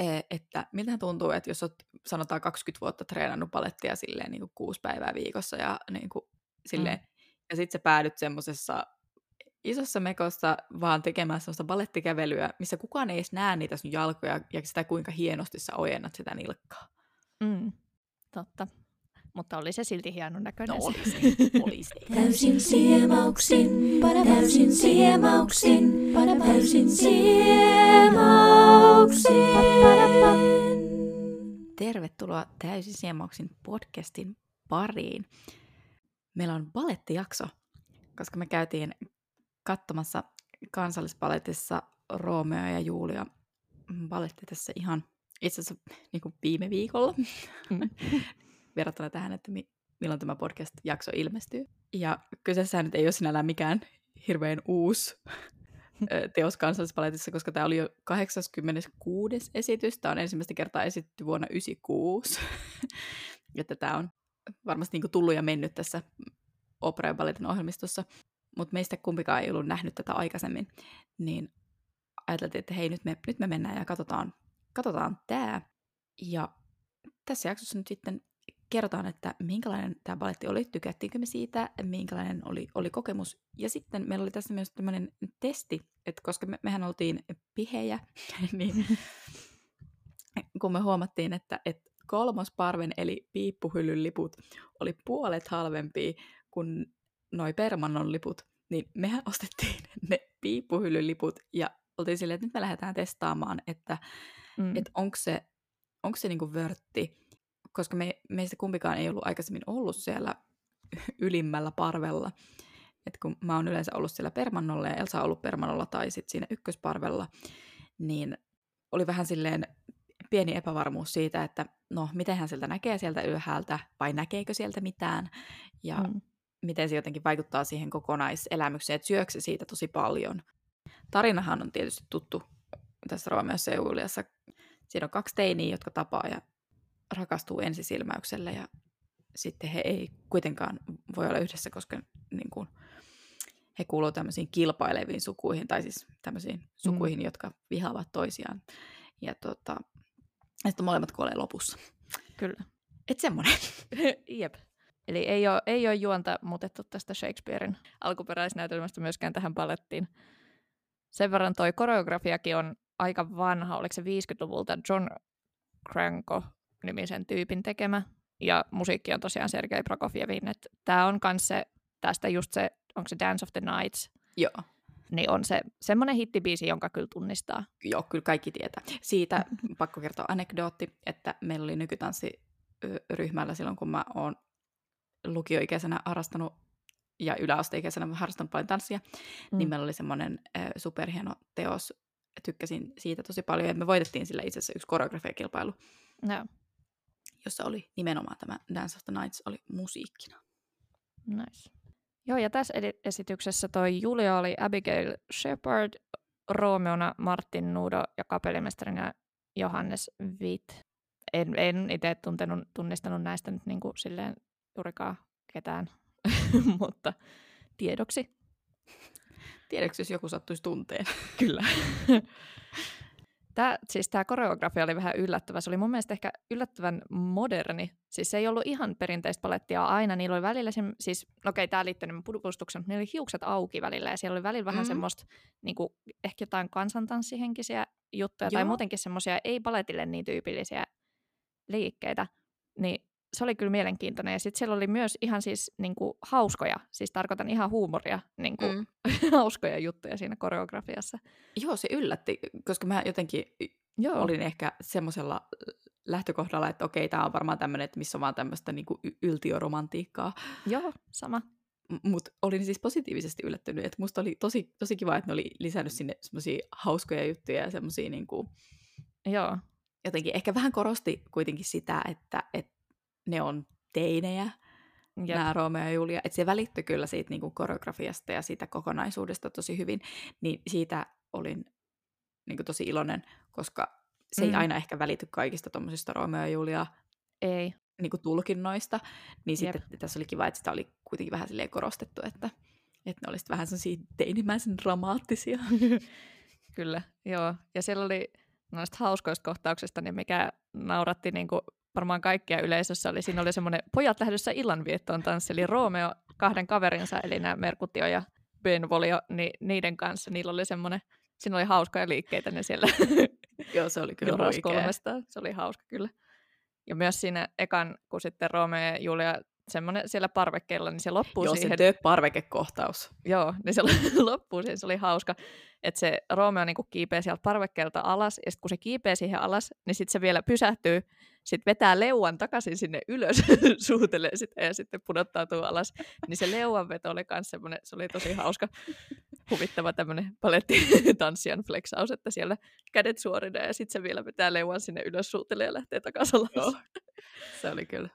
e, että miltä tuntuu, että jos olet sanotaan 20 vuotta treenannut palettia silleen niin kuin kuusi päivää viikossa ja niin kuin, silleen, mm. ja sitten sä päädyt semmoisessa isossa mekossa vaan tekemään sellaista balettikävelyä, missä kukaan ei edes näe niitä sun jalkoja ja sitä, kuinka hienosti sä ojennat sitä nilkkaa. Mm, totta. Mutta oli se silti hienon näköinen. No oli se, oli se. Täysin siemauksin, täysin siemauksin, täysin siemauksin. Tervetuloa Täysin siemauksin podcastin pariin. Meillä on balettijakso, koska me käytiin katsomassa kansallispaletissa Romeo ja Julia baletti tässä ihan itse asiassa niin kuin viime viikolla mm. verrattuna tähän, että mi- milloin tämä podcast-jakso ilmestyy. Ja kyseessä nyt ei ole sinällään mikään hirveän uusi teos kansallispaletissa, koska tämä oli jo 86. esitys. Tämä on ensimmäistä kertaa esitetty vuonna 1996. että tämä on varmasti niin tullut ja mennyt tässä opera ja balletin ohjelmistossa mutta meistä kumpikaan ei ollut nähnyt tätä aikaisemmin, niin ajateltiin, että hei, nyt me, nyt me mennään ja katsotaan, katsotaan tämä. Ja tässä jaksossa nyt sitten kerrotaan, että minkälainen tämä baletti oli, tykättiinkö me siitä, minkälainen oli, oli kokemus. Ja sitten meillä oli tässä myös tämmöinen testi, että koska me, mehän oltiin pihejä, niin kun me huomattiin, että, että kolmosparven eli piippuhyllyn liput oli puolet halvempia kuin noi Permannon liput, niin mehän ostettiin ne piippuhyllyn liput ja oltiin silleen, että nyt me lähdetään testaamaan, että mm. et onko se, onko se niinku vörtti, koska me, meistä kumpikaan ei ollut aikaisemmin ollut siellä ylimmällä parvella. Et kun mä oon yleensä ollut siellä Permannolla ja Elsa on ollut Permannolla tai sitten siinä ykkösparvella, niin oli vähän silleen pieni epävarmuus siitä, että no, miten hän sieltä näkee sieltä ylhäältä vai näkeekö sieltä mitään. Ja mm miten se jotenkin vaikuttaa siihen kokonaiselämykseen, että syökö se siitä tosi paljon. Tarinahan on tietysti tuttu tässä Roomeossa ja Juliassa. Siinä on kaksi teiniä, jotka tapaa ja rakastuu ensisilmäyksellä ja sitten he ei kuitenkaan voi olla yhdessä, koska niin kuin, he kuuluvat tämmöisiin kilpaileviin sukuihin, tai siis tämmöisiin sukuihin, mm. jotka vihaavat toisiaan. Ja, tota, ja sitten molemmat kuolee lopussa. Kyllä. Et semmoinen. Jep. Eli ei ole, ei ole juonta muutettu tästä Shakespearein alkuperäisnäytelmästä myöskään tähän palettiin. Sen verran toi koreografiakin on aika vanha, oliko se 50-luvulta John Cranko nimisen tyypin tekemä. Ja musiikki on tosiaan Sergei Prokofievin. Tämä on myös se, tästä just se, onko se Dance of the Nights? Joo. Niin on se semmoinen hittibiisi, jonka kyllä tunnistaa. Joo, kyllä kaikki tietää. Siitä pakko kertoa anekdootti, että meillä oli nykytanssi ryhmällä silloin, kun mä oon lukioikäisenä harrastanut ja yläasteikäisenä harrastanut paljon tanssia, niin mm. niin meillä oli semmoinen äh, superhieno teos, tykkäsin siitä tosi paljon, ja me voitettiin sillä itse asiassa yksi koreografiakilpailu, no. Jossa oli nimenomaan tämä Dance of the Nights oli musiikkina. Nice. Joo, ja tässä esityksessä toi Julia oli Abigail Shepard, Romeona Martin Nudo ja kapellimestarina Johannes Witt. En, en itse tunnistanut näistä nyt niin kuin silleen juurikaan ketään, mutta tiedoksi. Tiedoksi, jos joku sattuisi tunteen. Kyllä. Tämä, siis tämä koreografia oli vähän yllättävä. Se oli mun mielestä ehkä yllättävän moderni. Siis se ei ollut ihan perinteistä palettia aina. Niillä oli välillä, se, siis no okei, okay, tämä liittyy pudupustuksen, mutta niillä oli hiukset auki välillä. Ja siellä oli välillä vähän mm-hmm. semmoista, niin kuin, ehkä jotain kansantanssihenkisiä juttuja. Joo. Tai muutenkin semmoisia ei-paletille niin tyypillisiä liikkeitä. Niin se oli kyllä mielenkiintoinen. Ja sitten siellä oli myös ihan siis niin kuin, hauskoja, siis tarkoitan ihan huumoria, niin kuin, mm. hauskoja juttuja siinä koreografiassa. Joo, se yllätti, koska mä jotenkin Joo. olin ehkä semmoisella lähtökohdalla, että okei, tämä on varmaan tämmöinen, että missä on vaan tämmöistä niin yltioromantiikkaa. Joo, sama. Mutta olin siis positiivisesti yllättynyt, että musta oli tosi, tosi kiva, että ne oli lisännyt sinne semmoisia hauskoja juttuja ja semmoisia niin kuin... Joo. Jotenkin ehkä vähän korosti kuitenkin sitä, että, että ne on teinejä, Jep. nämä Romeo ja Julia. Että se välittyi kyllä siitä niin kuin koreografiasta ja siitä kokonaisuudesta tosi hyvin. Niin siitä olin niin kuin tosi iloinen, koska se mm. ei aina ehkä välity kaikista tuommoisista Romeo ja Julia ei. Niin kuin tulkinnoista. Niin Jep. sitten tässä oli kiva, että sitä oli kuitenkin vähän silleen korostettu, että, että ne olisivat vähän sellaisia teinimäisen dramaattisia. Kyllä, joo. Ja siellä oli noista hauskoista kohtauksista, niin mikä nauratti niin kuin varmaan kaikkia yleisössä oli, siinä oli semmoinen pojat lähdössä illanviettoon tansseli Romeo kahden kaverinsa, eli nämä Merkutio ja Benvolio, niin niiden kanssa niillä oli semmoinen, siinä oli hauskoja liikkeitä ne siellä Joo, se oli kyllä kolmesta. Se oli hauska kyllä. Ja myös siinä ekan, kun sitten Romeo ja Julia semmoinen siellä parvekkeella, niin se loppuu Joo, siihen. se the parvekekohtaus. Joo, niin se loppuu siihen, se oli hauska, että se Romeo niin kiipee sieltä parvekkeelta alas, ja sitten kun se kiipee siihen alas, niin sitten se vielä pysähtyy, sitten vetää leuan takaisin sinne ylös, suutelee sitä ja sitten pudottautuu alas. Niin se leuanveto oli myös semmoinen, se oli tosi hauska, huvittava tämmöinen palettitanssijan flexaus, että siellä kädet suorina ja sitten se vielä vetää leuan sinne ylös, suutelee ja lähtee takaisin alas. Joo. Se oli kyllä.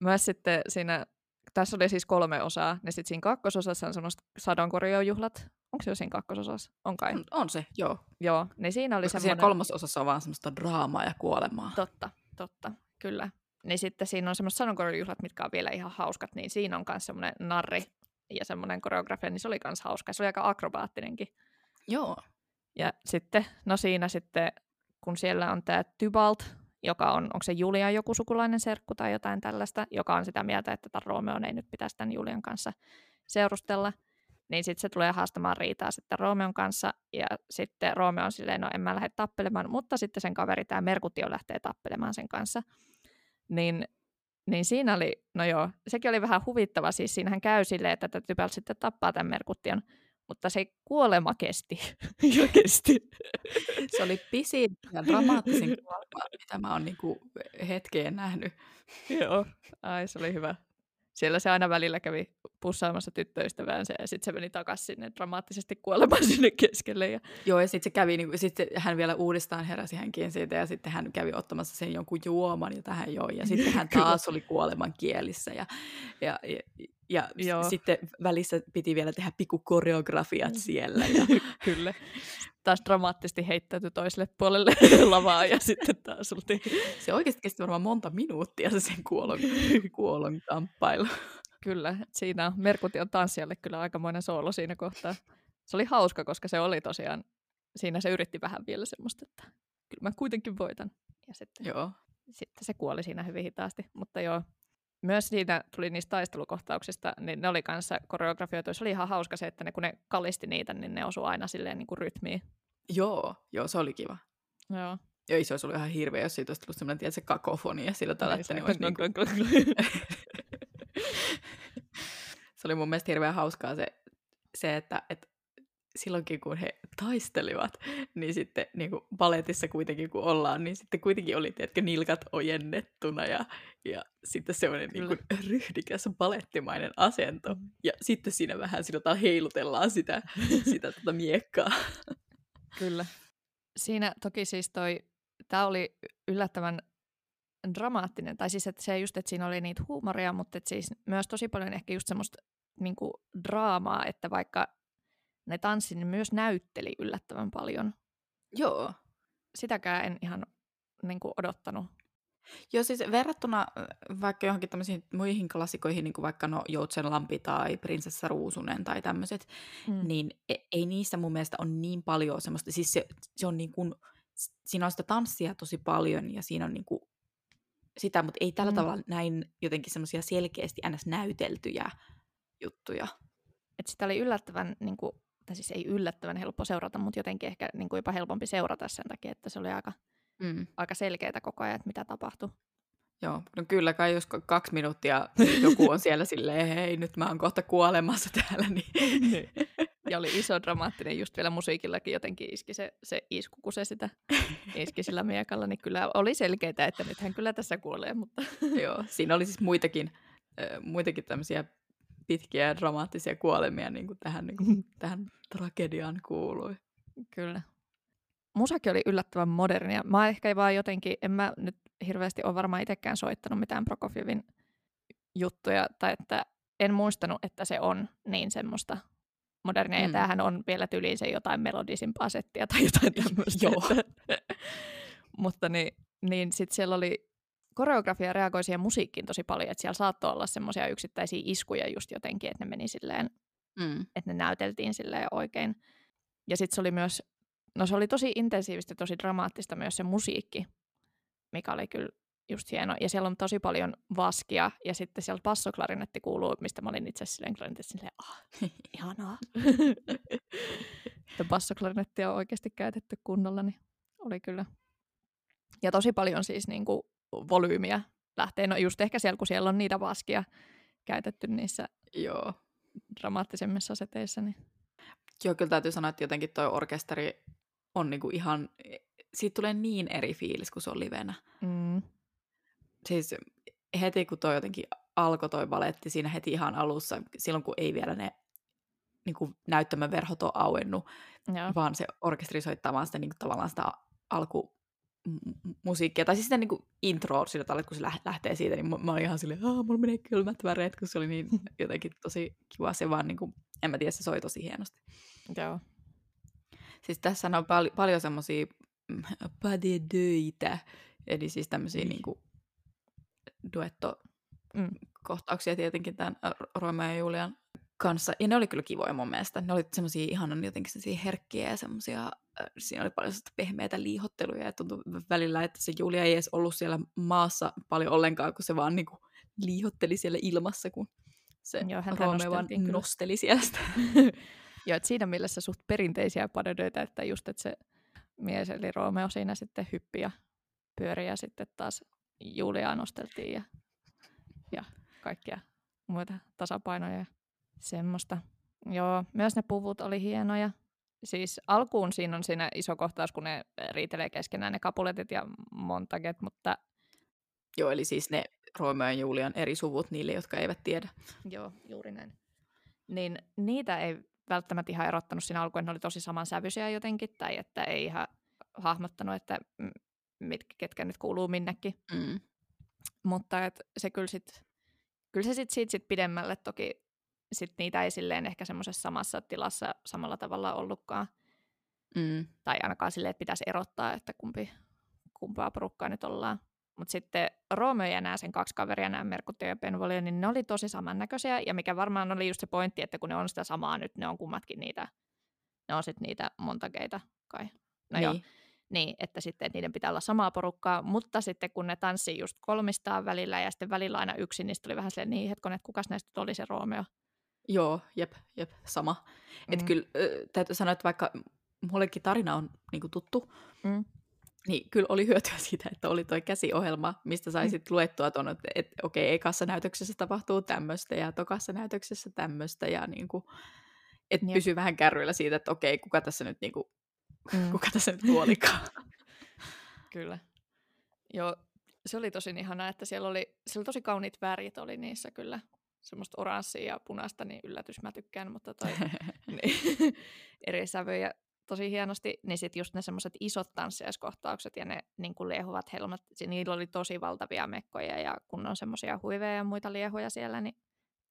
Myös sitten siinä, tässä oli siis kolme osaa, niin sitten siinä kakkososassa on semmoista sadonkorjaujuhlat. Onko se jo siinä kakkososassa? On kai. On, on se, joo. Joo, niin siinä oli Koska semmoinen... siinä kolmososassa on vaan semmoista draamaa ja kuolemaa. Totta, totta, kyllä. Niin sitten siinä on semmoiset sadonkorjaujuhlat, mitkä on vielä ihan hauskat, niin siinä on myös semmoinen narri ja semmoinen koreografia, niin se oli myös hauska. Se oli aika akrobaattinenkin. Joo. Ja sitten, no siinä sitten, kun siellä on tämä Tybalt, joka on, onko se Julian joku sukulainen serkku tai jotain tällaista, joka on sitä mieltä, että Romeon ei nyt pitäisi tämän Julian kanssa seurustella, niin sitten se tulee haastamaan riitaa sitten Romeon kanssa, ja sitten Romeo on silleen, no en mä lähde tappelemaan, mutta sitten sen kaveri, tämä Merkutio, lähtee tappelemaan sen kanssa. Niin, niin siinä oli, no joo, sekin oli vähän huvittava, siis siinähän käy silleen, että tätä sitten tappaa tämän Merkution, mutta se kuolema kesti ja kesti. Se oli pisin ja dramaattisin kuolema, mitä mä oon niinku hetkeen nähnyt. Joo, ai se oli hyvä. Siellä se aina välillä kävi pussaamassa tyttöystäväänsä ja sitten se meni takaisin sinne dramaattisesti kuolemaan sinne keskelle. Ja... Joo, ja sitten se kävi, niinku, sit hän vielä uudestaan heräsi hänkin siitä, ja sitten hän kävi ottamassa sen jonkun juoman, jota hän joi, ja sitten hän taas oli kuoleman kielissä, ja, ja, ja, ja Joo. s- sitten välissä piti vielä tehdä pikkukoreografiat siellä, ja Kyllä. Taas dramaattisesti heittäytyi toiselle puolelle lavaa ja sitten taas oltiin. se oikeasti kesti varmaan monta minuuttia se sen kuolon, kuolon kamppailu. Kyllä, siinä on Merkution tanssijalle kyllä aikamoinen soolo siinä kohtaa. Se oli hauska, koska se oli tosiaan, siinä se yritti vähän vielä semmoista, että kyllä mä kuitenkin voitan. Ja sitten Joo. sitten se kuoli siinä hyvin hitaasti. Mutta joo, myös siinä tuli niistä taistelukohtauksista, niin ne oli kanssa koreografioitu. Se oli ihan hauska se, että ne, kun ne kalisti niitä, niin ne osui aina silleen niin kuin rytmiin. Joo, joo, se oli kiva. Joo. Ja ei se olisi ollut ihan hirveä, jos siitä olisi tullut semmoinen, tiedätkö, kakofonia sillä tavalla, että ne olisi niinku... se oli mun mielestä hirveän hauskaa se, se että, että silloinkin kun he taistelivat, niin sitten niin kuin baletissa kuitenkin kun ollaan, niin sitten kuitenkin oli tiedätkö, nilkat ojennettuna ja, ja sitten semmoinen niin kuin ryhdikäs balettimainen asento. Ja sitten siinä vähän sillä tavalla heilutellaan sitä, sitä tota miekkaa. Kyllä. Siinä toki siis toi, tämä oli yllättävän dramaattinen, tai siis että se just, että siinä oli niitä huumoria, mutta et siis myös tosi paljon ehkä just semmoista niinku draamaa, että vaikka ne tanssi, niin myös näytteli yllättävän paljon. Joo. Sitäkään en ihan niinku odottanut. Joo, siis verrattuna vaikka johonkin tämmöisiin muihin klassikoihin, niin kuin vaikka no Joutsenlampi tai Prinsessa Ruusunen tai tämmöiset, Mm. niin e- ei niissä mun mielestä ole niin paljon semmoista, siis se, se on niin kuin, siinä on sitä tanssia tosi paljon ja siinä on niin kuin sitä, mutta ei tällä Mm. tavalla näin jotenkin semmoisia selkeästi ns. näyteltyjä juttuja. Et sitä oli yllättävän, niinku, tai siis ei yllättävän helppo seurata, mutta jotenkin ehkä niinku jopa helpompi seurata sen takia, että se oli aika, Mm. aika selkeää koko ajan, että mitä tapahtui. Joo, no kyllä kai jos kaksi minuuttia joku on siellä silleen, hei nyt mä oon kohta kuolemassa täällä, niin Ja oli iso dramaattinen just vielä musiikillakin jotenkin iski se, se isku, kun se sitä iski sillä miekalla, niin kyllä oli selkeää, että nythän kyllä tässä kuolee, mutta Joo, siinä oli siis muitakin, äh, muitakin tämmöisiä pitkiä ja dramaattisia kuolemia niin kuin tähän, niin kuin, tähän tragediaan kuului. kyllä. Musakin oli yllättävän modernia. Mä ehkä vaan jotenkin, en mä nyt hirveästi ole varmaan itsekään soittanut mitään Prokofievin juttuja, tai että en muistanut, että se on niin semmoista modernia, mm. ja tämähän on vielä tyliin se jotain melodisimpaa settiä tai jotain tämmöistä. Joo. Mutta niin, niin sitten siellä oli koreografia reagoi siihen musiikkiin tosi paljon, että siellä saattoi olla semmoisia yksittäisiä iskuja just jotenkin, että ne meni silleen, Mm. että ne näyteltiin silleen oikein. Ja sitten se oli myös no se oli tosi intensiivistä, tosi dramaattista myös se musiikki, mikä oli kyllä just hieno. Ja siellä on tosi paljon vaskia, ja sitten siellä bassoklarinetti kuuluu, mistä mä olin itse silleen klarinetissa silleen, ah, ihanaa. että bassoklarinettia on oikeasti käytetty kunnolla, niin oli kyllä. Ja tosi paljon siis niin kuin volyymiä lähtee, no just ehkä siellä, kun siellä on niitä vaskia käytetty niissä Joo. dramaattisemmissa seteissä, niin Joo, kyllä täytyy sanoa, että jotenkin toi orkesteri on niinku ihan, siitä tulee niin eri fiilis, kun se on livenä. mm, Siis heti kun toi jotenkin alkoi toi baletti siinä heti ihan alussa, silloin kun ei vielä ne niinku näyttämöverhot ole auennut, joo. vaan se orkesteri soittaa vaan sitä niinku, tavallaan sitä alku musiikkia, tai siis sitä niinku intro sillä tavalla, että kun se lä- lähtee siitä, niin mä, olin ihan silleen, aah, mulla menee kylmät väreet, kun se oli niin jotenkin tosi kiva, se vaan niinku, en mä tiedä, se soi tosi hienosti. joo. Siis tässä on pal- paljon semmoisia pas de döitä, eli siis tämmöisiä Ui. niinku duetto Mm. kohtauksia tietenkin tämän Romeo ja Julian kanssa. Ja ne oli kyllä kivoja mun mielestä. Ne oli semmoisia ihanan jotenkin semmoisia herkkiä ja semmoisia, siinä oli paljon semmoista pehmeitä liihotteluja ja tuntui välillä, että se Julia ei edes ollut siellä maassa paljon ollenkaan, kun se vaan niinku liihotteli siellä ilmassa, kun se Joo, Romeo vaan kyllä. nosteli siellä sitä. Joo, että siinä mielessä suht perinteisiä padödöitä, että just, että se mies eli Romeo siinä sitten hyppi ja pyöri ja sitten taas Juliaa nosteltiin ja, ja kaikkia muita tasapainoja ja semmoista. Joo, myös ne puvut oli hienoja. Siis alkuun siinä on siinä iso kohtaus, kun ne riitelee keskenään ne kapuletit ja montaget, mutta Joo, eli siis ne Romeo ja Julian eri suvut niille, jotka eivät tiedä. Joo, juuri näin. Niin niitä ei välttämättä ihan erottanut siinä alkuun, ne oli tosi samansävyisiä jotenkin, tai että ei ihan hahmottanut, että mitkä, ketkä nyt kuuluu minnekin. Mm. Mutta et se kyllä, sit, kyllä se sit, siitä sit pidemmälle toki sit niitä ei silleen ehkä semmoisessa samassa tilassa samalla tavalla ollutkaan. Mm. Tai ainakaan silleen, että pitäisi erottaa, että kumpi, kumpaa porukkaa nyt ollaan. Mutta sitten Romeo ja nämä sen kaksi kaveria, nämä Merkutio ja Benvolio, niin ne oli tosi samannäköisiä. Ja mikä varmaan oli just se pointti, että kun ne on sitä samaa nyt, ne on kummatkin niitä, ne on sitten niitä montakeita kai. No niin. joo, niin, että sitten että niiden pitää olla samaa porukkaa, mutta sitten kun ne tanssii just kolmistaan välillä ja sitten välillä aina yksin, niin sitten oli vähän silleen, niin hetkonen, että kukas näistä oli se Romeo. Joo, jep, jep, sama. Mm. Että kyllä täytyy sanoa, että vaikka mullekin tarina on niinku tuttu, Mm. niin kyllä oli hyötyä siitä, että oli toi käsiohjelma, mistä sai Mm. luettua tuon, että et, okei, ekassa näytöksessä tapahtuu tämmöistä ja tokassa näytöksessä tämmöistä ja niinku, että Jep. pysyy vähän kärryillä siitä, että okei, kuka tässä nyt niinku, Mm. kuka tässä nyt kuolikaan. Kyllä. Joo, se oli tosi ihanaa, että siellä oli, siellä oli tosi kauniit värit oli niissä kyllä. Semmoista oranssia ja punaista, niin yllätys mä tykkään, mutta toi niin, eri sävyjä tosi hienosti. Niin sitten just ne semmoiset isot tanssiaiskohtaukset ja ne niin kuin liehuvat helmat, niillä oli tosi valtavia mekkoja ja kun on semmoisia huiveja ja muita liehuja siellä, niin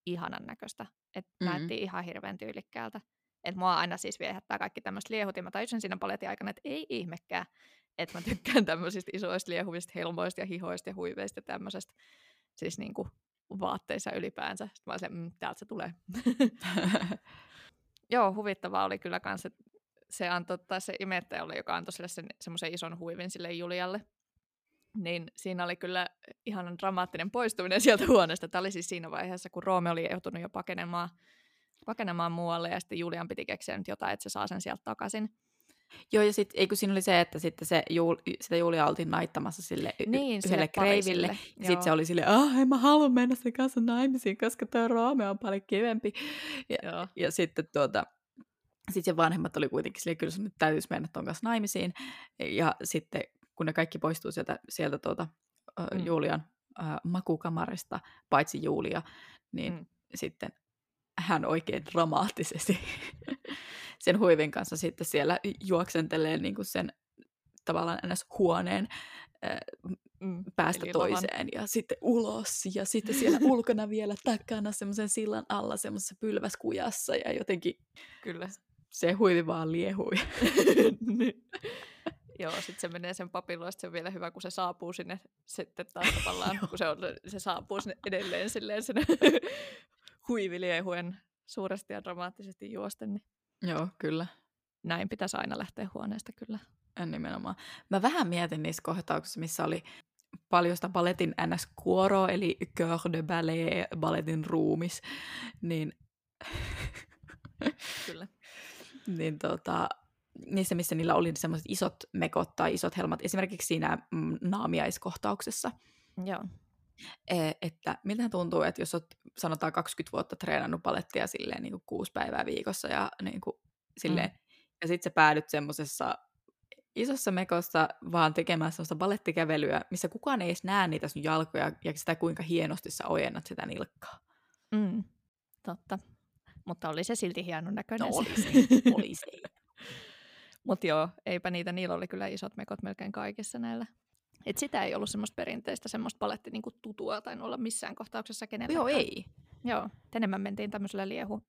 ihanan näköistä. Että Mm. mm. näytti ihan hirveän tyylikkäältä. Et mua aina siis viehättää kaikki tämmöiset liehut, ja mä tajusin siinä paletin aikana, että ei ihmekään, että mä tykkään tämmöisistä isoista liehuvista helmoista ja hihoista ja huiveista ja tämmöisestä siis niinku vaatteissa ylipäänsä. Sitten mä olin silleen, mm, täältä se tulee. Joo, huvittavaa oli kyllä kans, että se antoi, tai se imettäjä oli, joka antoi sille sen, semmoisen ison huivin sille Julialle. Niin siinä oli kyllä ihanan dramaattinen poistuminen sieltä huoneesta. Tämä oli siis siinä vaiheessa, kun Roome oli joutunut jo pakenemaan, pakenemaan muualle, ja sitten Julian piti keksiä nyt jotain, että se saa sen sieltä takaisin. Joo, ja sitten eikö siinä oli se, että sitten se Juul, sitä Julia oltiin naittamassa sille y- Niin, yhdelle kreiville. Ja sitten se oli sille, ah, en mä halua mennä sen kanssa naimisiin, koska tuo Romeo on paljon kivempi. Ja, Joo. ja sitten tuota, sitten se vanhemmat oli kuitenkin sille, kyllä sun nyt täytyisi mennä ton kanssa naimisiin. Ja sitten kun ne kaikki poistuu sieltä, sieltä tuota, mm. Julian äh, makukamarista, paitsi Julia, niin. Mm. sitten hän oikein dramaattisesti sen huivin kanssa sitten siellä juoksentelee niin kuin sen tavallaan ns. huoneen Mm, päästä eli toiseen ja sitten ulos ja sitten siellä ulkona vielä takana semmoisen sillan alla semmoisessa pylväskujassa ja jotenkin Kyllä. se huivi vaan liehui. Niin. Joo, sitten se menee sen sit se on vielä hyvä, kun se saapuu sinne sitten taas tavallaan, kun se, on, se saapuu sinne edelleen silleen sen huiviliehuen suuresti ja dramaattisesti juosten. Niin. Joo, kyllä. näin pitäisi aina lähteä huoneesta kyllä. En nimenomaan. Mä vähän mietin niissä kohtauksissa, missä oli paljon sitä balletin NS-kuoroa, eli Cœur de Ballet, balletin ruumis, niin, kyllä. niin tota, niissä, missä niillä oli semmoiset isot mekot tai isot helmat, esimerkiksi siinä mm, naamiaiskohtauksessa, Joo. E, että miltä tuntuu, että jos olet sanotaan 20 vuotta treenannut palettia silleen niin kuin kuusi päivää viikossa ja niin kuin, silleen, mm. ja sitten sä päädyt semmoisessa isossa mekossa vaan tekemään semmoista balettikävelyä, missä kukaan ei edes näe niitä sun jalkoja ja sitä, kuinka hienosti sä ojennat sitä nilkkaa. Mm. Totta. Mutta oli se silti hienon näköinen. No oli se, oli se. Mutta joo, eipä niitä, niillä oli kyllä isot mekot melkein kaikissa näillä. Et sitä ei ollut semmoista perinteistä, semmoista paletti niinku tutua tai olla missään kohtauksessa kenelläkään. Joo, ei. Joo, enemmän mentiin tämmöisillä liehu,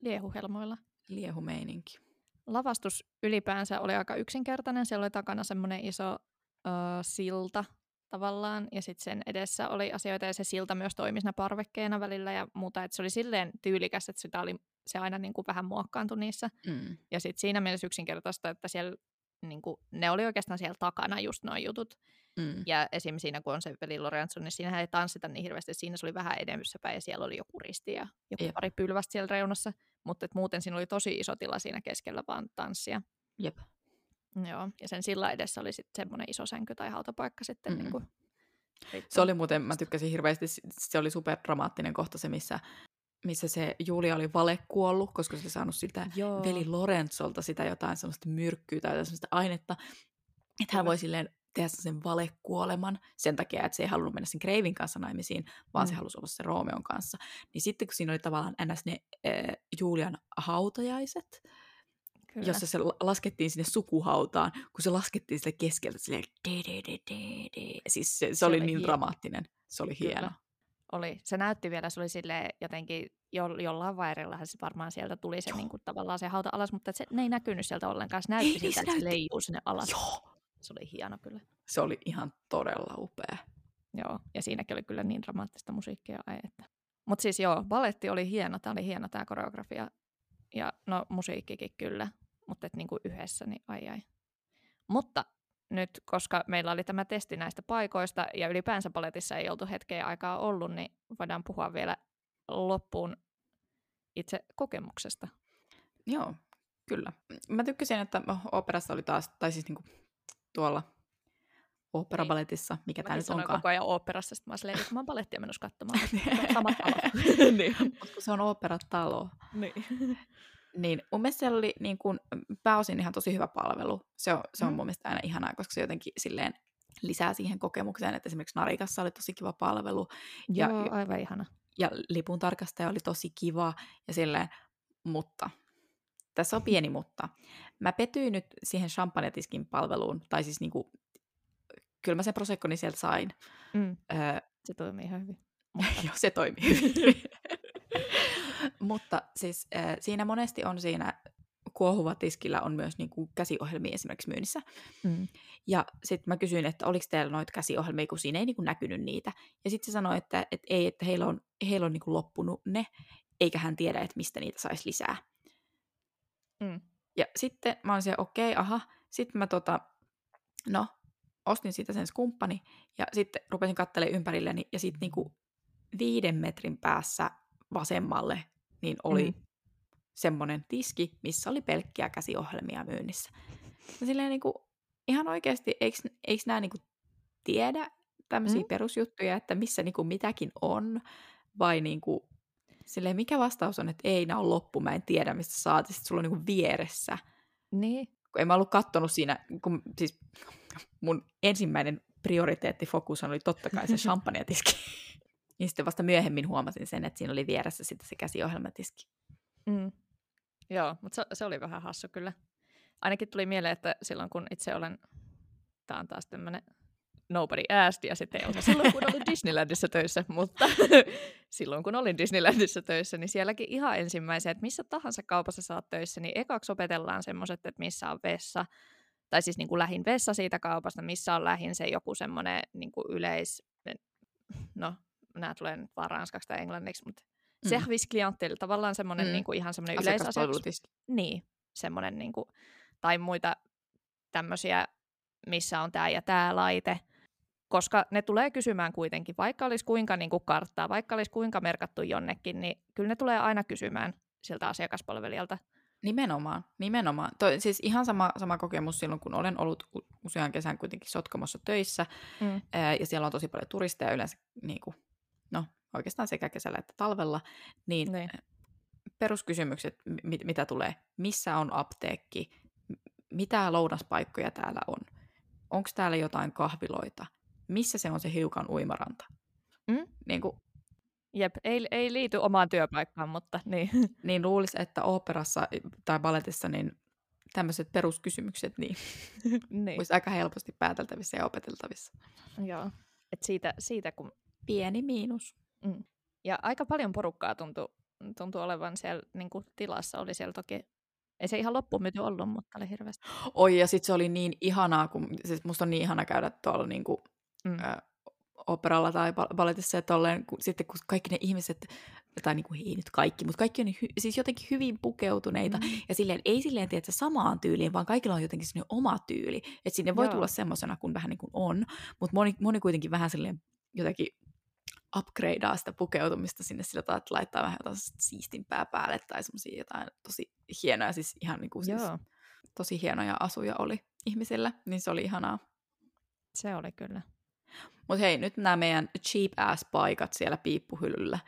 liehuhelmoilla. Liehumeininki. Lavastus ylipäänsä oli aika yksinkertainen. Siellä oli takana semmoinen iso ö, silta tavallaan, ja sitten sen edessä oli asioita, ja se silta myös toimi siinä parvekkeena välillä ja muuta. Et se oli silleen tyylikäs, että sitä oli, se aina niin kuin vähän muokkaantui niissä. Mm. Ja sitten siinä mielessä yksinkertaista, että siellä, niin kuin, ne oli oikeastaan siellä takana just nuo jutut. Mm. Ja esim. siinä, kun on se veli Lorenzo, niin siinähän ei tanssita niin hirveästi. Siinä se oli vähän edemmässä päin ja siellä oli joku risti ja joku Jep. pari pylvästä siellä reunassa. Mutta muuten siinä oli tosi iso tila siinä keskellä vaan tanssia. Jep. Joo, ja sen sillä edessä oli sitten semmoinen iso sänky tai hautapaikka sitten. Mm. Mm. Niin kuin, Se oli muuten, mä tykkäsin hirveästi, se oli superdramaattinen kohta se, missä, missä se Julia oli vale kuollut, koska se oli saanut siltä Joo. veli Lorenzolta sitä jotain semmoista myrkkyä tai semmoista ainetta, että hän voi silleen tehdä sen valekuoleman sen takia, että se ei halunnut mennä sen Kreivin kanssa naimisiin, vaan mm. se halusi olla se Roomeon kanssa. Niin sitten kun siinä oli tavallaan ns. ne äh, Julian hautajaiset, Kyllä. jossa se la- laskettiin sinne sukuhautaan, kun se laskettiin sille keskeltä silleen de, de, de, de, de. Siis se, se, se oli, oli niin hieno. dramaattinen. Se oli Kyllä. Oli. Se näytti vielä, se oli sille jotenkin, jo, jollain vairellahan se varmaan sieltä tuli se Joo. niin kuin, tavallaan se hauta alas, mutta se, ne ei näkynyt sieltä ollenkaan. Se näytti Ei, niin siltä, se että se leijuu sinne alas. Joo, Se oli hieno kyllä. se oli ihan todella upea. Joo, ja siinäkin oli kyllä niin dramaattista musiikkia. Ai että. Mutta siis joo, baletti oli hieno, tämä oli hieno tämä koreografia. Ja no musiikkikin kyllä, mutta et niinku yhdessä, niin ai ai. Mutta nyt, koska meillä oli tämä testi näistä paikoista ja ylipäänsä paletissa ei oltu hetkeä aikaa ollut, niin voidaan puhua vielä loppuun itse kokemuksesta. Joo, kyllä. Mä tykkäsin, että operassa oli taas, tai siis niinku tuolla operabaletissa, mikä tämä nyt onkaan. koko ajan oopperassa, sitten mä olin silleen, että mä oon balettia menossa katsomaan. Sama talo. niin. Kun se on operatalo. niin. Niin mun mielestä siellä oli niin kuin, pääosin ihan tosi hyvä palvelu. Se on, se on Mm. mun mielestä aina ihanaa, koska se jotenkin silleen lisää siihen kokemukseen, että esimerkiksi Narikassa oli tosi kiva palvelu Ja- Joo, aivan ihana. ja lipun tarkastaja oli tosi kiva ja silleen, mutta tässä on pieni mutta. Mä petyin nyt siihen champagnetiskin palveluun, tai siis niinku, kyllä mä sen prosecconi sieltä sain. Mm, Öö, se toimii ihan hyvin. Joo, se toimii hyvin. Mutta siis äh, siinä monesti on siinä kuohuva tiskillä on myös niin kuin käsiohjelmia esimerkiksi myynnissä. Mm. Ja sitten mä kysyin, että oliko teillä noita käsiohjelmia, kun siinä ei niin kuin näkynyt niitä. Ja sitten se sanoi, että, että ei, että heillä on, heillä on niin kuin loppunut ne, eikä hän tiedä, että mistä niitä saisi lisää. Mm. Ja sitten mä olin siellä, okei, okay, aha. Sitten mä tota, no, ostin siitä sen skumppani ja sitten rupesin katselemaan ympärilleni ja sitten niinku viiden metrin päässä vasemmalle niin oli Mm. mm. semmoinen tiski, missä oli pelkkiä käsiohjelmia myynnissä. Ja silleen niinku, ihan oikeasti, eikö, eikö nämä niinku tiedä tämmöisiä Mm. perusjuttuja, että missä niinku mitäkin on, vai niinku, silleen, mikä vastaus on, että ei, nämä on loppu, mä en tiedä, mistä saat, sitten sulla on niinku vieressä. Niin. Kun en mä ollut kattonut siinä, kun siis mun ensimmäinen prioriteettifokus oli totta kai se champagnetiski. Niin sitten vasta myöhemmin huomasin sen, että siinä oli vieressä sitten se käsiohjelmatiski. Mm. Joo, mutta se, se oli vähän hassu kyllä. Ainakin tuli mieleen, että silloin kun itse olen, tämä on taas tämmöinen nobody asked, ja sitten ei ole silloin kun olin Disneylandissa töissä, mutta silloin kun olin Disneylandissa töissä, niin sielläkin ihan ensimmäisiä, että missä tahansa kaupassa saat töissä, niin ekaksi opetellaan semmoiset, että missä on vessa, tai siis niin kuin lähin vessa siitä kaupasta, missä on lähin se joku semmoinen niin kuin yleis, no nämä tulee nyt vaan ranskaksi tai englanniksi, mutta Mm. service clientele, tavallaan semmoinen Mm. niin kuin ihan semmoinen yleisasiakas. Niin, semmoinen niin kuin tai muita tämmöisiä, missä on tämä ja tämä laite, koska ne tulee kysymään kuitenkin, vaikka olisi kuinka niin kuin karttaa, vaikka olisi kuinka merkattu jonnekin, niin kyllä ne tulee aina kysymään siltä asiakaspalvelijalta. Nimenomaan, nimenomaan. Toi, siis ihan sama, sama kokemus silloin, kun olen ollut usean kesän kuitenkin Sotkamossa töissä, Mm. ää, ja siellä on tosi paljon turisteja yleensä, niin kuin, no oikeastaan sekä kesällä että talvella, niin, Niin. peruskysymykset, mit, mitä tulee, missä on apteekki, mitä lounaspaikkoja täällä on, onko täällä jotain kahviloita, missä se on se hiukan uimaranta. Mm? Niin, kuin, Jep, ei, ei liity omaan työpaikkaan, mutta niin. niin luulisi, että oopperassa tai balletissa niin tämmöiset peruskysymykset niin niin. olisi aika helposti pääteltävissä ja opeteltavissa. Joo. Et siitä, siitä kun... Pieni miinus. Ja aika paljon porukkaa tuntui, tuntui olevan siellä niin kuin tilassa. Oli siellä toki, ei se ihan loppumyyty ollut, mutta oli hirveästi. Oi, ja sitten se oli niin ihanaa, kun siis musta on niin ihana käydä tuolla niin kuin, Mm. ä, operalla tai bal- balletissa, että tolleen, kun, sitten kun kaikki ne ihmiset, tai niin kuin, ei nyt kaikki, mutta kaikki on niin hy, siis jotenkin hyvin pukeutuneita, Mm. ja silleen, ei silleen, tiedä, samaan tyyliin, vaan kaikilla on jotenkin sinne oma tyyli, että sinne voi Joo. tulla semmoisena kuin vähän niin kuin on, mutta moni, moni kuitenkin vähän silleen jotenkin upgradeaa sitä pukeutumista sinne sillä tavalla, että laittaa vähän jotain siistimpää päälle tai semmoisia jotain tosi hienoja, siis ihan niin kuin siis Joo, tosi hienoja asuja oli ihmisillä, niin se oli ihanaa. se oli kyllä. Mutta hei, nyt nämä meidän cheap ass paikat siellä piippuhyllyllä,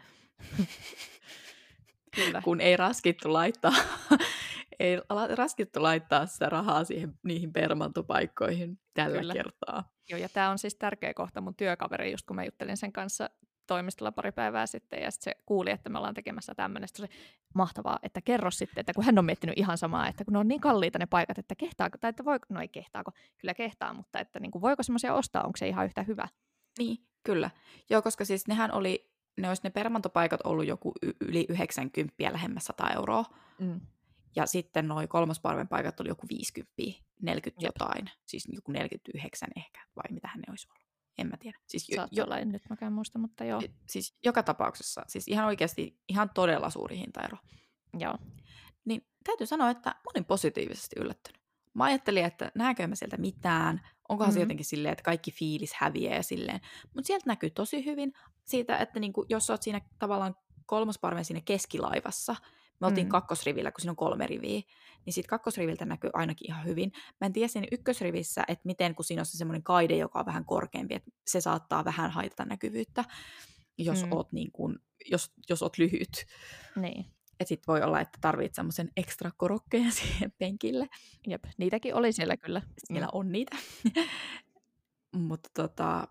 kyllä. kun ei raskittu laittaa, ei raskittu laittaa sitä rahaa siihen, niihin permantopaikkoihin tällä Kyllä. kertaa. Joo, ja tämä on siis tärkeä kohta mun työkaveri, just kun mä juttelin sen kanssa toimistolla pari päivää sitten, ja sitten se kuuli, että me ollaan tekemässä tämmöinen. Se mahtavaa, että kerro sitten, että kun hän on miettinyt ihan samaa, että kun ne on niin kalliita ne paikat, että kehtaako, tai että voiko, no ei kehtaako, kyllä kehtaa, mutta että niin kuin, voiko semmoisia ostaa, onko se ihan yhtä hyvä? Niin, kyllä. Joo, koska siis nehän oli, ne olisi ne permantopaikat ollut joku yli 90 lähemmäs 100 euroa. Mm. Ja sitten noi kolmosparven paikat oli joku 50, 40 Jep. jotain. Siis joku 49 ehkä, vai mitähän ne olisi ollut. En mä tiedä. Siis, jo, Saattaa olla, en nyt mäkään muista, mutta joo. siis joka tapauksessa, siis ihan oikeasti ihan todella suuri hintaero. joo. Niin täytyy sanoa, että mä olin positiivisesti yllättynyt. Mä ajattelin, että näkäänkö mä sieltä mitään, onkohan mm-hmm. se jotenkin silleen, että kaikki fiilis häviää ja silleen. Mutta sieltä näkyy tosi hyvin siitä, että niinku, jos sä oot siinä tavallaan kolmosparven siinä keskilaivassa, me oltiin Mm. mm. kakkosrivillä, kun siinä on kolme riviä, niin siitä kakkosriviltä näkyy ainakin ihan hyvin. Mä en tiedä siinä ykkösrivissä, että miten, kun siinä on se semmoinen kaide, joka on vähän korkeampi, että se saattaa vähän haitata näkyvyyttä, jos, Mm. mm. oot, niin kun, jos, jos oot lyhyt. Niin. Et sit voi olla, että tarvitset semmoisen ekstra korokkeen siihen penkille. Jep, niitäkin oli siellä kyllä. Siellä on niitä. mutta tota,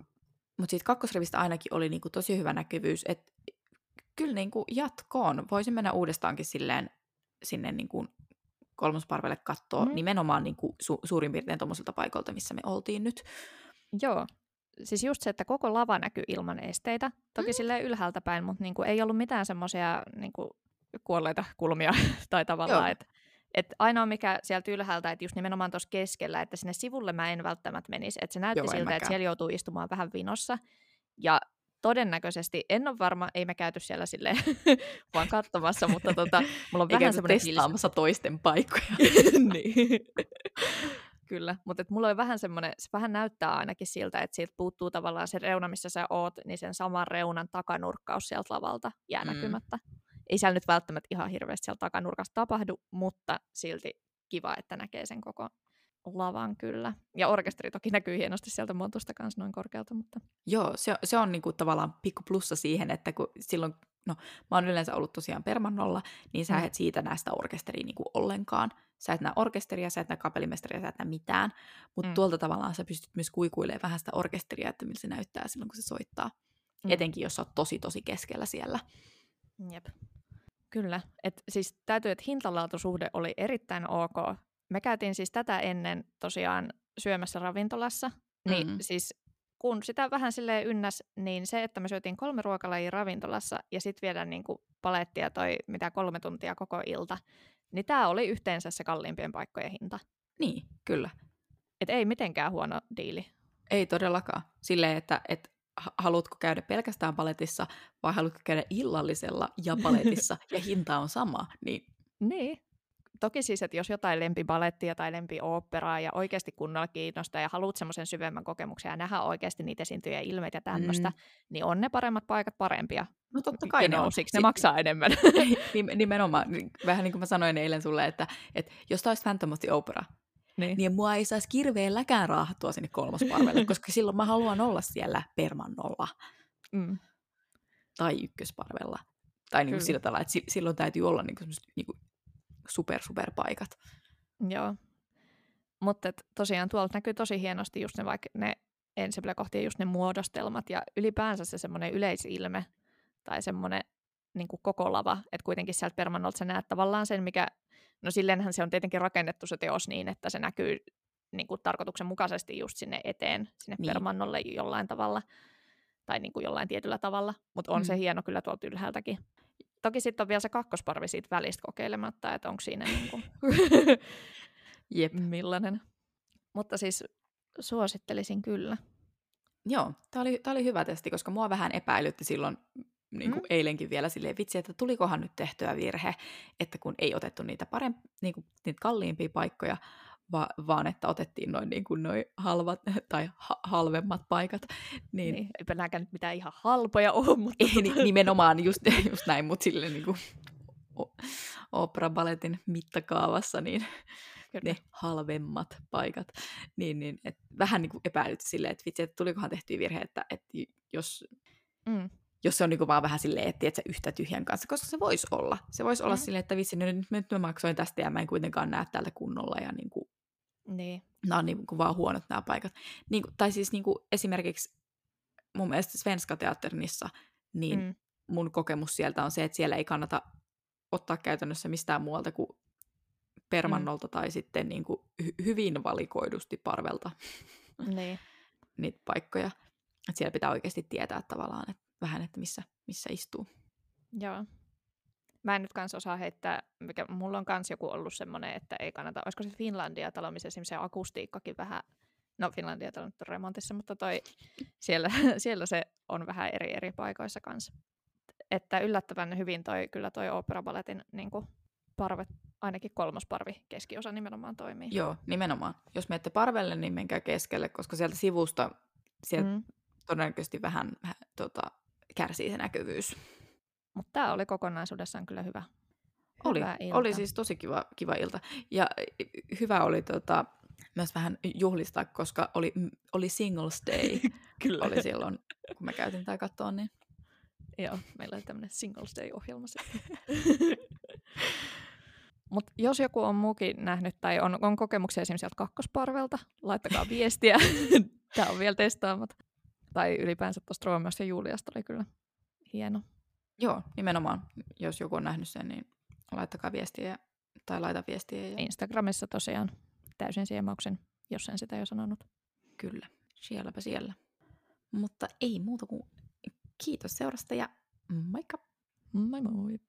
mut siitä kakkosrivistä ainakin oli niinku tosi hyvä näkyvyys, että kyllä niinku jatkoon voisin mennä uudestaankin silleen sinne niinku kolmosparvelle katsoa Mm. nimenomaan niinku su- suurin piirtein tuommoiselta paikalta, missä me oltiin nyt. Joo. Siis just se, että koko lava näkyy ilman esteitä. Toki mm. silleen ylhäältä päin, mutta niinku ei ollut mitään semmoisia niinku kuolleita kulmia tai tavallaan, että et ainoa mikä sieltä ylhäältä, että just nimenomaan tuossa keskellä, että sinne sivulle mä en välttämättä menisi. Että se näytti Joo, siltä, että siellä joutuu istumaan vähän vinossa. Ja todennäköisesti, en ole varma, ei me käyty siellä silleen vaan katsomassa, mutta tota, mulla on vähän semmoinen fiilis, testaamassa toisten paikkoja. niin. Kyllä, mutta et mulla oli vähän semmoinen, se vähän näyttää ainakin siltä, että siitä puuttuu tavallaan se reuna, missä sä oot, niin sen saman reunan takanurkkaus sieltä lavalta jää Mm. näkymättä. Ei siellä nyt välttämättä ihan hirveästi siellä takanurkassa tapahdu, mutta silti kiva, että näkee sen koko lavan kyllä. Ja orkesteri toki näkyy hienosti sieltä montusta kanssa noin korkealta, mutta Joo, se, se on niinku tavallaan pikku plussa siihen, että kun silloin, no mä oon yleensä ollut tosiaan permannolla, niin sä Mm. et siitä näe sitä orkesteria niinku ollenkaan. Sä et näe orkesteria, sä et näe kapellimestaria, sä et näe mitään. Mutta Mm. tuolta tavallaan sä pystyt myös kuikuilemaan vähän sitä orkesteria, että miltä se näyttää silloin, kun se soittaa. Mm. Etenkin, jos sä oot tosi, tosi keskellä siellä. Jep. Kyllä. Et siis täytyy, että hintalaatusuhde oli erittäin ok. Me käytiin siis tätä ennen tosiaan syömässä ravintolassa. Niin Mm. siis kun sitä vähän silleen ynnäs, niin se, että me syötiin kolme ruokalajia ravintolassa ja sitten vielä niin kuin palettia toi mitä kolme tuntia koko ilta, niin tämä oli yhteensä se kalliimpien paikkojen hinta. Niin, kyllä. Et ei mitenkään huono diili. Ei todellakaan. Silleen, että et, ha- haluatko käydä pelkästään paletissa vai haluatko käydä illallisella ja paletissa ja hinta on sama, niin Niin. Toki siis, että jos jotain lempibalettia tai lempioopperaa ja oikeasti kunnolla kiinnostaa ja haluat semmoisen syvemmän kokemuksen ja nähdä oikeasti niitä esiintyjä ilmeitä ja tämmöistä, mm. niin on ne paremmat paikat parempia. No totta kai ne on. Siksi ne maksaa enemmän. Nimenomaan, vähän niin kuin mä sanoin eilen sulle, että, että jos olisi Phantom of the Opera, niin. niin mua ei saisi kirveelläkään raahattua sinne kolmosparvelle, koska silloin mä haluan olla siellä permannolla. Mm. Tai ykkösparvella. Tai niin kuin sillä tavalla, että silloin täytyy olla niin kuin niin kuin super, super paikat. Joo. Mutta tosiaan tuolta näkyy tosi hienosti just ne, vaikka ne ensiplä-kohtien just ne muodostelmat ja ylipäänsä se semmoinen yleisilme tai semmoinen niin koko lava, että kuitenkin sieltä permannolta sä näet tavallaan sen, mikä, no silleenhän se on tietenkin rakennettu se teos niin, että se näkyy niin kuin tarkoituksenmukaisesti just sinne eteen, sinne niin. permannolle jollain tavalla, tai niin kuin jollain tietyllä tavalla, mutta on mm. se hieno kyllä tuolta ylhäältäkin. Toki sitten on vielä se kakkosparvi siitä välistä kokeilematta, että onko siinä niin kuin Jep. millainen. Mutta siis suosittelisin kyllä. Joo, tämä oli, oli hyvä testi, koska mua vähän epäilytti silloin niin kuin mm. eilenkin vielä silleen, vitsi, että tulikohan nyt tehtyä virhe, että kun ei otettu niitä, paremp- niin kuin, niitä kalliimpia paikkoja, va- vaan että otettiin noin niin kuin noi halvat tai ha- halvemmat paikat. Niin, niin eipä nääkään nyt mitään ihan halpoja ole, mutta... Ei, tota- nimenomaan just, just näin, mutta silleen niin kuin opera-balletin mittakaavassa, niin Kyllä. ne halvemmat paikat. Niin, niin et vähän niin kuin epäilyt silleen, että vitsi, että tulikohan tehtyä virhe, että, että jos... Mm jos se on niinku vaan vähän silleen, että se yhtä tyhjän kanssa, koska se voisi olla. Se voisi olla mm. silleen, että vitsi, nyt, nyt mä maksoin tästä ja mä en kuitenkaan näe täältä kunnolla ja niinku, niin. nämä on niinku vaan huonot nämä paikat. Niinku, tai siis niinku esimerkiksi mun mielestä Svenska Teatternissa, niin mm. mun kokemus sieltä on se, että siellä ei kannata ottaa käytännössä mistään muualta kuin permannolta mm. tai sitten niinku hy- hyvin valikoidusti parvelta niin. niitä paikkoja. Et siellä pitää oikeasti tietää tavallaan, että vähän, että missä, missä istuu. Joo. Mä en nyt kans osaa heittää, mikä mulla on kans joku ollut semmoinen, että ei kannata, olisiko se Finlandia-talo, missä esimerkiksi se akustiikkakin vähän, no Finlandia-talo nyt on remontissa, mutta toi, siellä, siellä se on vähän eri eri paikoissa kanssa. Että yllättävän hyvin toi, kyllä toi opera balletin niin parvet, ainakin kolmosparvi keskiosa nimenomaan toimii. Joo, nimenomaan. Jos menette parvelle, niin menkää keskelle, koska sieltä sivusta sieltä mm. todennäköisesti vähän, vähän tota, kärsii se näkyvyys. Mutta tämä oli kokonaisuudessaan kyllä hyvä. Oli, ilta. oli siis tosi kiva, kiva ilta. Ja hyvä oli tota, myös vähän juhlistaa, koska oli, oli Singles Day. kyllä. Oli silloin, kun mä käytin tätä katsoa. Niin... Joo, meillä oli tämmöinen Singles Day-ohjelma Mutta jos joku on muukin nähnyt tai on, on kokemuksia esimerkiksi sieltä kakkosparvelta, laittakaa viestiä. Tämä on vielä testaamatta. Tai ylipäänsä tuosta Roomeosta ja Juliasta oli kyllä hieno. Joo, nimenomaan. Jos joku on nähnyt sen, niin laittakaa viestiä tai laita viestiä. Ja... Instagramissa tosiaan täysin siemauksen, jos en sitä jo sanonut. Kyllä, sielläpä siellä. Mutta ei muuta kuin kiitos seurasta ja moikka! Moi moi!